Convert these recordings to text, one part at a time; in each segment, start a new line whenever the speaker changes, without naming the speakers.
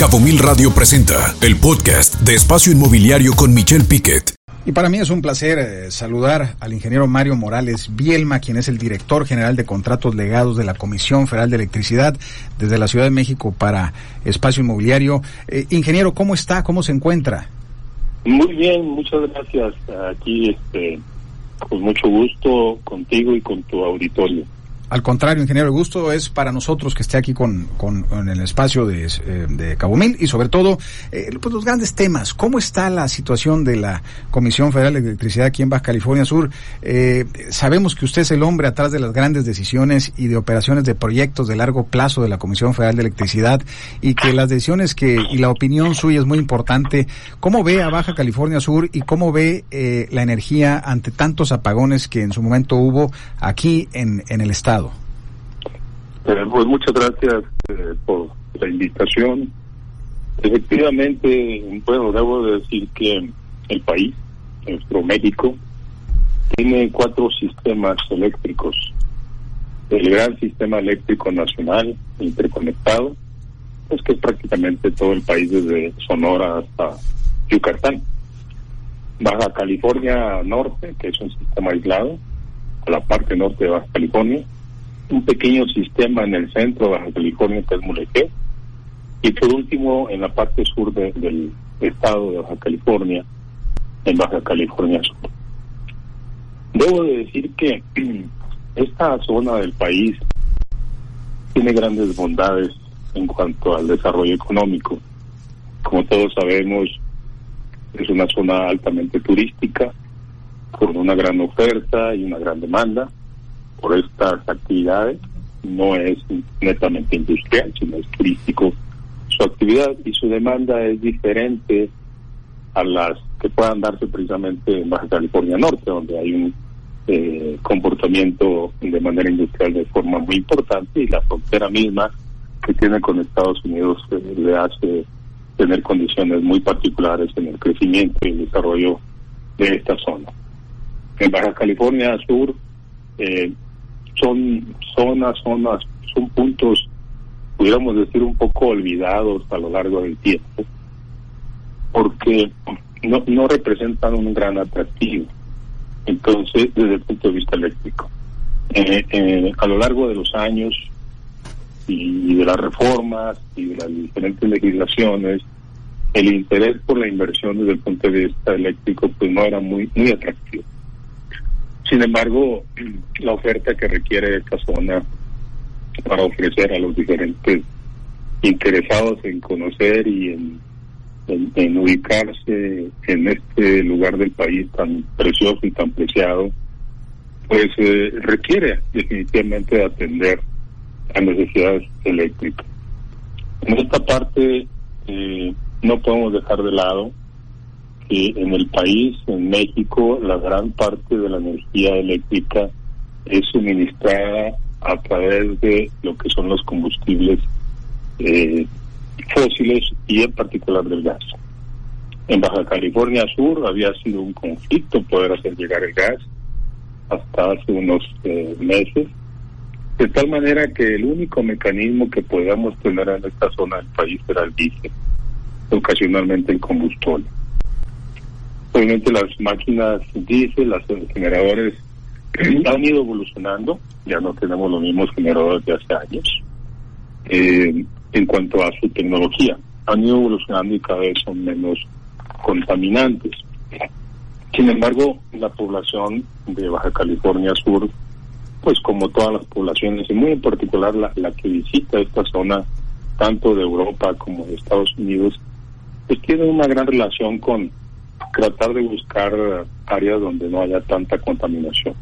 Cabo Mil Radio presenta el podcast de Espacio Inmobiliario con Michelle Piquet.
Y para mí es un placer eh, saludar al ingeniero Mario Morales Bielma, quien es el director general de contratos legados de la Comisión Federal de Electricidad desde la Ciudad de México para Espacio Inmobiliario. Eh, ingeniero, ¿cómo está? ¿Cómo se encuentra?
Muy bien, muchas gracias. Aquí, este, con mucho gusto contigo y con tu auditorio.
Al contrario, ingeniero, el gusto es para nosotros que esté aquí con, con, el espacio de, eh, de, Cabo Mil y sobre todo eh, pues los grandes temas. ¿Cómo está la situación de la Comisión Federal de Electricidad aquí en Baja California Sur? Eh, sabemos que usted es el hombre atrás de las grandes decisiones y de operaciones de proyectos de largo plazo de la Comisión Federal de Electricidad y que las decisiones que y la opinión suya es muy importante. ¿Cómo ve a Baja California Sur y cómo ve la energía ante tantos apagones que en su momento hubo aquí en, en el estado?
Pues muchas gracias eh, por la invitación. Efectivamente, bueno, debo decir que el país, nuestro México, tiene cuatro sistemas eléctricos. El gran sistema eléctrico nacional interconectado, pues que es prácticamente todo el país desde Sonora hasta Yucatán. Baja California Norte, que es un sistema aislado, a la parte norte de Baja California, un pequeño sistema en el centro de Baja California que es y por último en la parte sur del estado de Baja California, en Baja California Sur. Debo de decir que esta zona del país tiene grandes bondades en cuanto al desarrollo económico. Como todos sabemos, es una zona altamente turística, con una gran oferta y una gran demanda por estas actividades. No es netamente industrial, sino es turístico su actividad y su demanda es diferente a las que puedan darse precisamente en Baja California Norte, donde hay un eh, comportamiento de manera industrial de forma muy importante y la frontera misma que tiene con Estados Unidos eh, le hace tener condiciones muy particulares en el crecimiento y el desarrollo de esta zona. En Baja California Sur eh, son zonas, zonas, son puntos, pudiéramos decir, un poco olvidados a lo largo del tiempo, porque no, no representan un gran atractivo. Entonces, desde el punto de vista eléctrico, eh, eh, a lo largo de los años y de las reformas y de las diferentes legislaciones, el interés por la inversión desde el punto de vista eléctrico pues no era muy muy atractivo. Sin embargo, la oferta que requiere esta zona para ofrecer a los diferentes interesados en conocer y en, ubicarse en este lugar del país tan precioso y tan preciado, pues eh, requiere definitivamente de atender a necesidades eléctricas. En esta parte eh, no podemos dejar de lado en el país, en México, la gran parte de la energía eléctrica es suministrada a través de lo que son los combustibles eh, fósiles y en particular del gas. En Baja California Sur había sido un conflicto poder hacer llegar el gas hasta hace unos eh, meses, de tal manera que el único mecanismo que podíamos tener en esta zona del país era el diésel, ocasionalmente el combustible. Obviamente las máquinas diésel, los generadores han ido evolucionando, ya no tenemos los mismos generadores de hace años. Eh, en cuanto a su tecnología, han ido evolucionando y cada vez son menos contaminantes. Sin embargo, la población de Baja California Sur, pues como todas las poblaciones, y muy en particular la, la que visita esta zona, tanto de Europa como de Estados Unidos, pues tiene una gran relación con tratar de buscar áreas donde no haya tanta contaminación.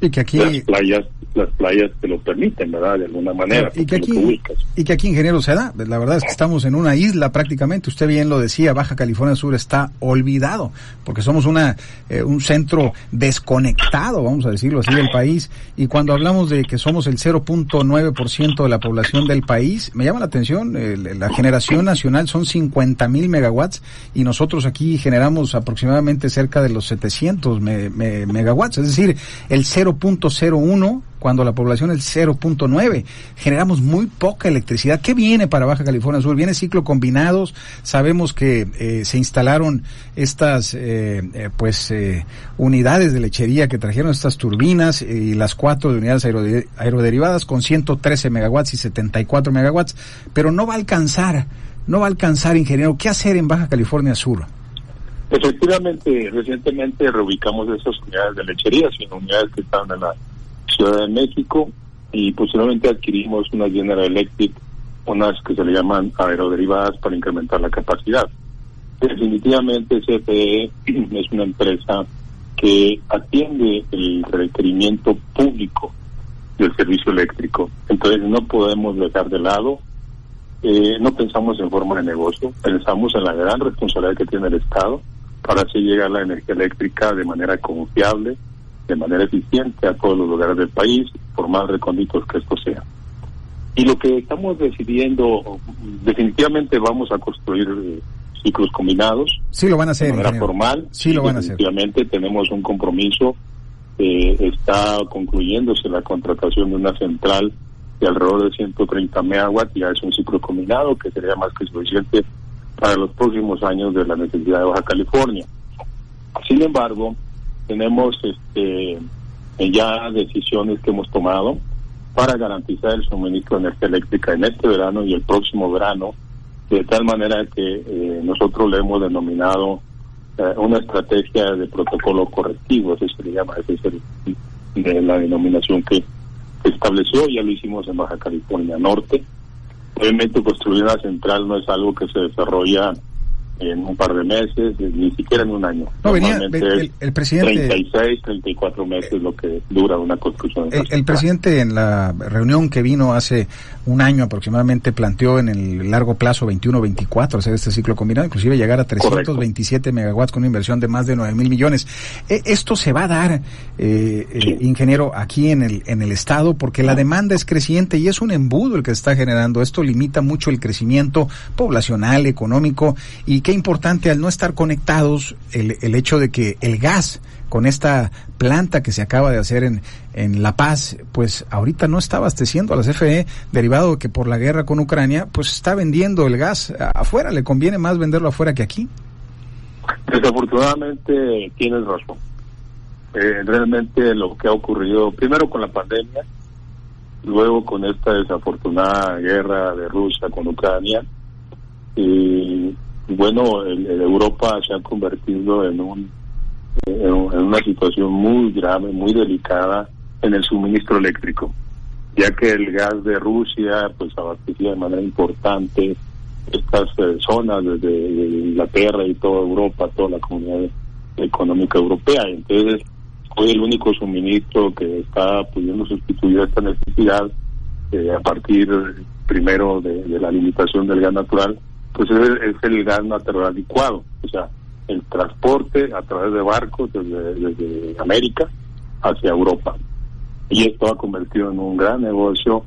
Y que aquí...
Las playas las playas te lo permiten, ¿verdad? De alguna manera.
Y que, aquí, y que aquí, ingeniero, se da. La verdad es que estamos en una isla prácticamente. Usted bien lo decía, Baja California Sur está olvidado, porque somos una eh, un centro desconectado, vamos a decirlo así, del país. Y cuando hablamos de que somos el 0.9% de la población del país, me llama la atención, la generación nacional son 50 mil megawatts y nosotros aquí generamos aproximadamente cerca de los 700 megawatts, es decir, el 0 0.01 cuando la población es 0.9. Generamos muy poca electricidad. ¿Qué viene para Baja California Sur? Viene ciclo combinados. Sabemos que eh, se instalaron estas eh, eh, pues unidades de lechería que trajeron estas turbinas y las cuatro de unidades aeroderivadas con 113 megawatts y 74 megawatts, pero no va a alcanzar, no va a alcanzar, ingeniero. ¿Qué hacer en Baja California Sur?
Efectivamente, recientemente reubicamos esas unidades de lechería, sino unidades que estaban en la Ciudad de México y posteriormente adquirimos unas General Electric, unas que se le llaman aeroderivadas para incrementar la capacidad. Definitivamente CFE es una empresa que atiende el requerimiento público del servicio eléctrico. Entonces no podemos dejar de lado, eh, no pensamos en forma de negocio, pensamos en la gran responsabilidad que tiene el Estado para así llegar la energía eléctrica de manera confiable, de manera eficiente a todos los lugares del país, por más recónditos que esto sea. Y lo que estamos decidiendo, definitivamente vamos a construir eh, ciclos combinados.
Sí, lo van a hacer.
De manera formal.
Sí, lo van a hacer.
Definitivamente tenemos un compromiso. Eh, está concluyéndose la contratación de una central de alrededor de 130 megawatts. Ya es un ciclo combinado que sería más que suficiente para los próximos años de la necesidad de Baja California. Sin embargo, tenemos este, ya decisiones que hemos tomado para garantizar el suministro de energía eléctrica en este verano y el próximo verano, de tal manera que eh, nosotros le hemos denominado eh, una estrategia de protocolo correctivo, eso se llama, es de la denominación que estableció, ya lo hicimos en Baja California Norte. Obviamente construir una central no es algo que se desarrolla en un par de meses, ni siquiera en un año.
No, venía el, presidente...
36, 34 meses lo que dura una construcción.
El, presidente en la reunión que vino hace un año aproximadamente planteó en el largo plazo 21-24 hacer este ciclo combinado, inclusive llegar a 327 megawatts con una inversión de más de 9 mil millones. E, esto se va a dar, eh, eh, ingeniero, aquí en el, en el Estado porque la demanda es creciente y es un embudo el que se está generando. Esto limita mucho el crecimiento poblacional, económico y qué importante al no estar conectados el, el hecho de que el gas con esta planta que se acaba de hacer en, en La Paz, pues ahorita no está abasteciendo a la CFE, derivado de que por la guerra con Ucrania, pues está vendiendo el gas afuera, le conviene más venderlo afuera que aquí.
Desafortunadamente tienes razón. Eh, realmente lo que ha ocurrido, primero con la pandemia, luego con esta desafortunada guerra de Rusia con Ucrania, y bueno, Europa se ha convertido en, un, en, una situación muy grave, muy delicada en el suministro eléctrico, ya que el gas de Rusia pues abastecía de manera importante estas eh, zonas desde Inglaterra y toda Europa, toda la comunidad económica europea. Entonces, hoy el único suministro que está pudiendo sustituir esta necesidad eh, a partir primero de la limitación del gas natural pues es, el gas natural licuado, o sea, el transporte a través de barcos desde, América hacia Europa. Y esto ha convertido en un gran negocio,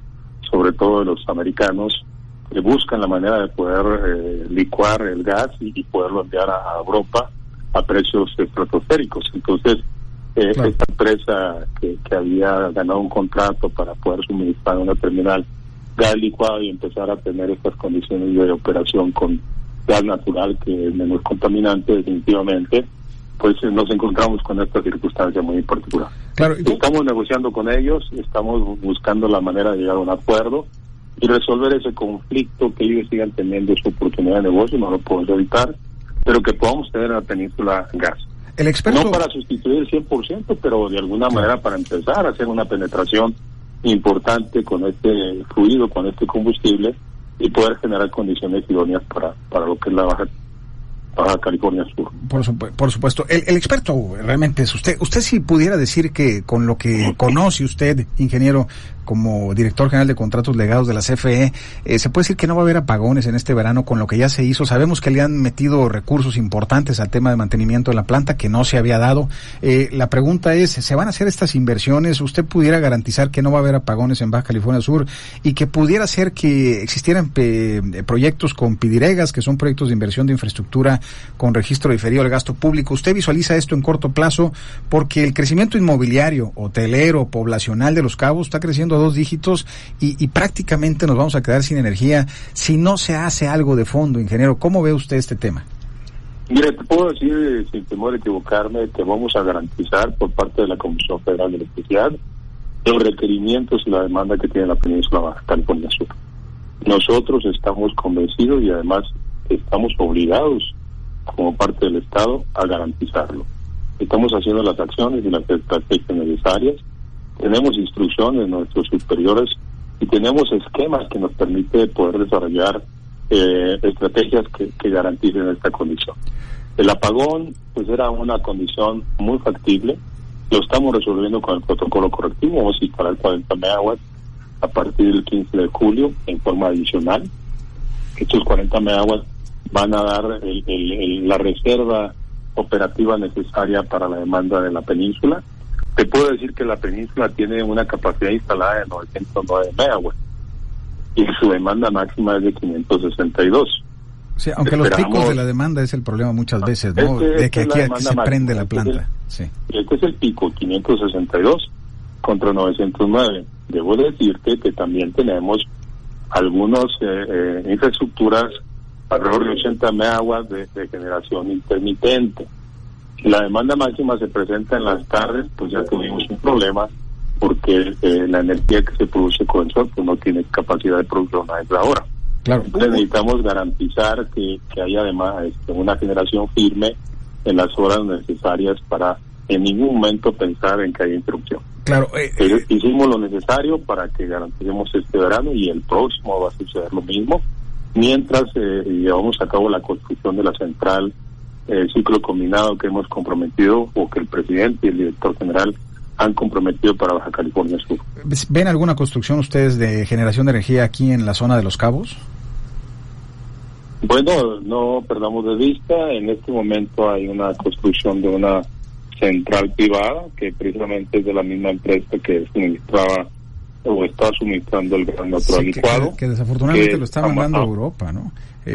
sobre todo de los americanos, que buscan la manera de poder eh, licuar el gas y, poderlo enviar a, Europa a precios estratosféricos. Entonces, eh, esta empresa que, que había ganado un contrato para poder suministrar una terminal gas licuado y empezar a tener estas condiciones de operación con gas natural que es menos contaminante definitivamente, pues eh, nos encontramos con esta circunstancia muy particular.
Claro,
estamos negociando con ellos, estamos buscando la manera de llegar a un acuerdo y resolver ese conflicto que ellos sigan teniendo su oportunidad de negocio, no lo podemos evitar, pero que podamos tener en la península gas.
El experto...
No para sustituir el 100%, pero de alguna manera para empezar a hacer una penetración importante con este fluido, con este combustible y poder generar condiciones idóneas para, para lo que es la baja Baja California Sur.
Por, por supuesto. El, el, experto realmente es usted. Usted si pudiera decir que con lo que conoce usted, ingeniero, como director general de contratos legados de la CFE, eh, se puede decir que no va a haber apagones en este verano con lo que ya se hizo. Sabemos que le han metido recursos importantes al tema de mantenimiento de la planta que no se había dado. Eh, la pregunta es, ¿se van a hacer estas inversiones? ¿Usted pudiera garantizar que no va a haber apagones en Baja California Sur y que pudiera ser que existieran proyectos con Pidiregas, que son proyectos de inversión de infraestructura con registro diferido del gasto público. ¿Usted visualiza esto en corto plazo? Porque el crecimiento inmobiliario, hotelero, poblacional de los cabos está creciendo a dos dígitos y, y prácticamente nos vamos a quedar sin energía si no se hace algo de fondo, ingeniero. ¿Cómo ve usted este tema?
Mire, te puedo decir, eh, sin temor a equivocarme, que vamos a garantizar por parte de la Comisión Federal de Electricidad los requerimientos y la demanda que tiene la península Baja California Sur. Nosotros estamos convencidos y además estamos obligados como parte del Estado a garantizarlo. Estamos haciendo las acciones y las estrategias necesarias, tenemos instrucciones de nuestros superiores y tenemos esquemas que nos permite poder desarrollar eh, estrategias que, que garanticen esta condición. El apagón pues era una condición muy factible, lo estamos resolviendo con el protocolo correctivo, vamos a instalar 40 megawatts a partir del 15 de julio en forma adicional. Estos 40 megawatts van a dar el, el, la reserva operativa necesaria para la demanda de la península. Te puedo decir que la península tiene una capacidad instalada de 909 megawatts y su demanda máxima es de 562.
Sí, aunque Esperamos, los picos de la demanda es el problema muchas veces, ¿no? Este, de que aquí se prende la planta.
Este, sí. este es el pico, 562 contra 909. Debo decirte que también tenemos algunas eh, eh, infraestructuras alrededor de 80 megawatts de, de, generación intermitente. Si la demanda máxima se presenta en las tardes, pues ya tuvimos un problema porque eh, la energía que se produce con el sol pues no tiene capacidad de producción a esa hora.
Claro.
Entonces necesitamos garantizar que, que haya además este, una generación firme en las horas necesarias para en ningún momento pensar en que haya interrupción.
Claro.
Eh, eh, hicimos lo necesario para que garanticemos este verano y el próximo va a suceder lo mismo, mientras eh, llevamos a cabo la construcción de la central eh, ciclo combinado que hemos comprometido o que el presidente y el director general han comprometido para Baja California Sur.
¿Ven alguna construcción ustedes de generación de energía aquí en la zona de Los Cabos?
Bueno, no perdamos de vista, en este momento hay una construcción de una central privada que precisamente es de la misma empresa que suministraba o está suministrando el gas natural
sí,
licuado.
Que, que desafortunadamente que lo está mandando a Europa, ¿no? Eh,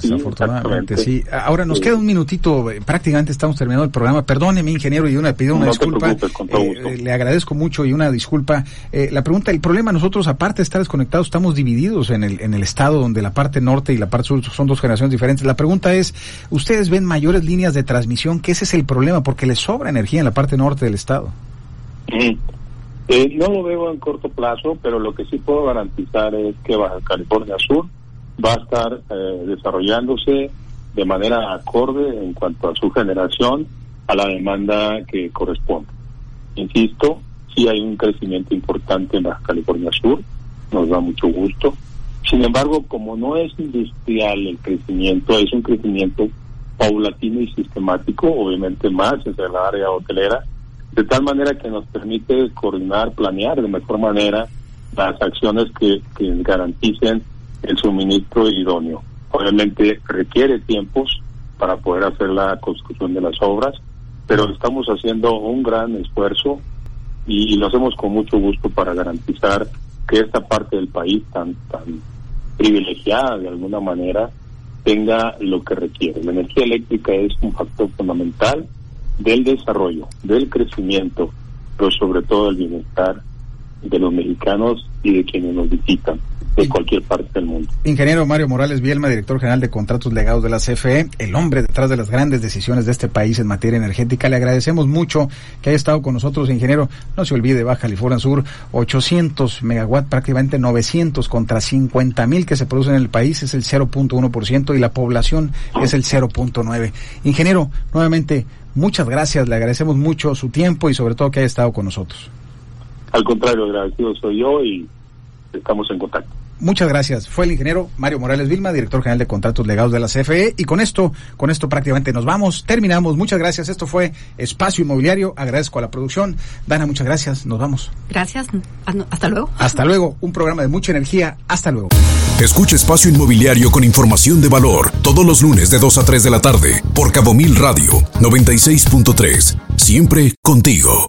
desafortunadamente, sí. Ahora nos sí. queda un minutito, eh, prácticamente estamos terminando el programa. Perdóneme, ingeniero, y una pido una
no
disculpa. Eh, le agradezco mucho y una disculpa. Eh, la pregunta, el problema, nosotros aparte de estar desconectados, estamos divididos en el, en el estado donde la parte norte y la parte sur son dos generaciones diferentes. La pregunta es, ¿ustedes ven mayores líneas de transmisión? Que ese es el problema, porque les sobra energía en la parte norte del estado.
Mm. Eh, no lo veo en corto plazo, pero lo que sí puedo garantizar es que Baja California Sur va a estar eh, desarrollándose de manera acorde en cuanto a su generación a la demanda que corresponde. Insisto, sí hay un crecimiento importante en Baja California Sur, nos da mucho gusto. Sin embargo, como no es industrial el crecimiento, es un crecimiento paulatino y sistemático, obviamente más es el área hotelera, de tal manera que nos permite coordinar, planear de mejor manera las acciones que, que garanticen el suministro idóneo. Obviamente requiere tiempos para poder hacer la construcción de las obras, pero estamos haciendo un gran esfuerzo y, y lo hacemos con mucho gusto para garantizar que esta parte del país tan, tan privilegiada de alguna manera tenga lo que requiere. La energía eléctrica es un factor fundamental del desarrollo, del crecimiento, pero sobre todo del bienestar de los mexicanos y de quienes nos visitan de cualquier parte del mundo.
Ingeniero Mario Morales Bielma, director general de contratos legados de la CFE, el hombre detrás de las grandes decisiones de este país en materia energética. Le agradecemos mucho que haya estado con nosotros, ingeniero. No se olvide, Baja California Sur, 800 megawatt, prácticamente 900 contra 50 mil que se producen en el país, es el 0.1% y la población es el 0.9. Ingeniero, nuevamente, muchas gracias, le agradecemos mucho su tiempo y sobre todo que haya estado con nosotros.
Al contrario, agradecido soy yo y estamos en contacto.
Muchas gracias. Fue el ingeniero Mario Morales Vilma, director general de contratos legados de la CFE. Y con esto, con esto prácticamente nos vamos. Terminamos. Muchas gracias. Esto fue Espacio Inmobiliario. Agradezco a la producción. Dana, muchas gracias. Nos vamos.
Gracias. Hasta luego.
Hasta luego. Un programa de mucha energía. Hasta luego.
Escucha Espacio Inmobiliario con información de valor todos los lunes de 2 a 3 de la tarde por Cabo Mil Radio 96.3. Siempre contigo.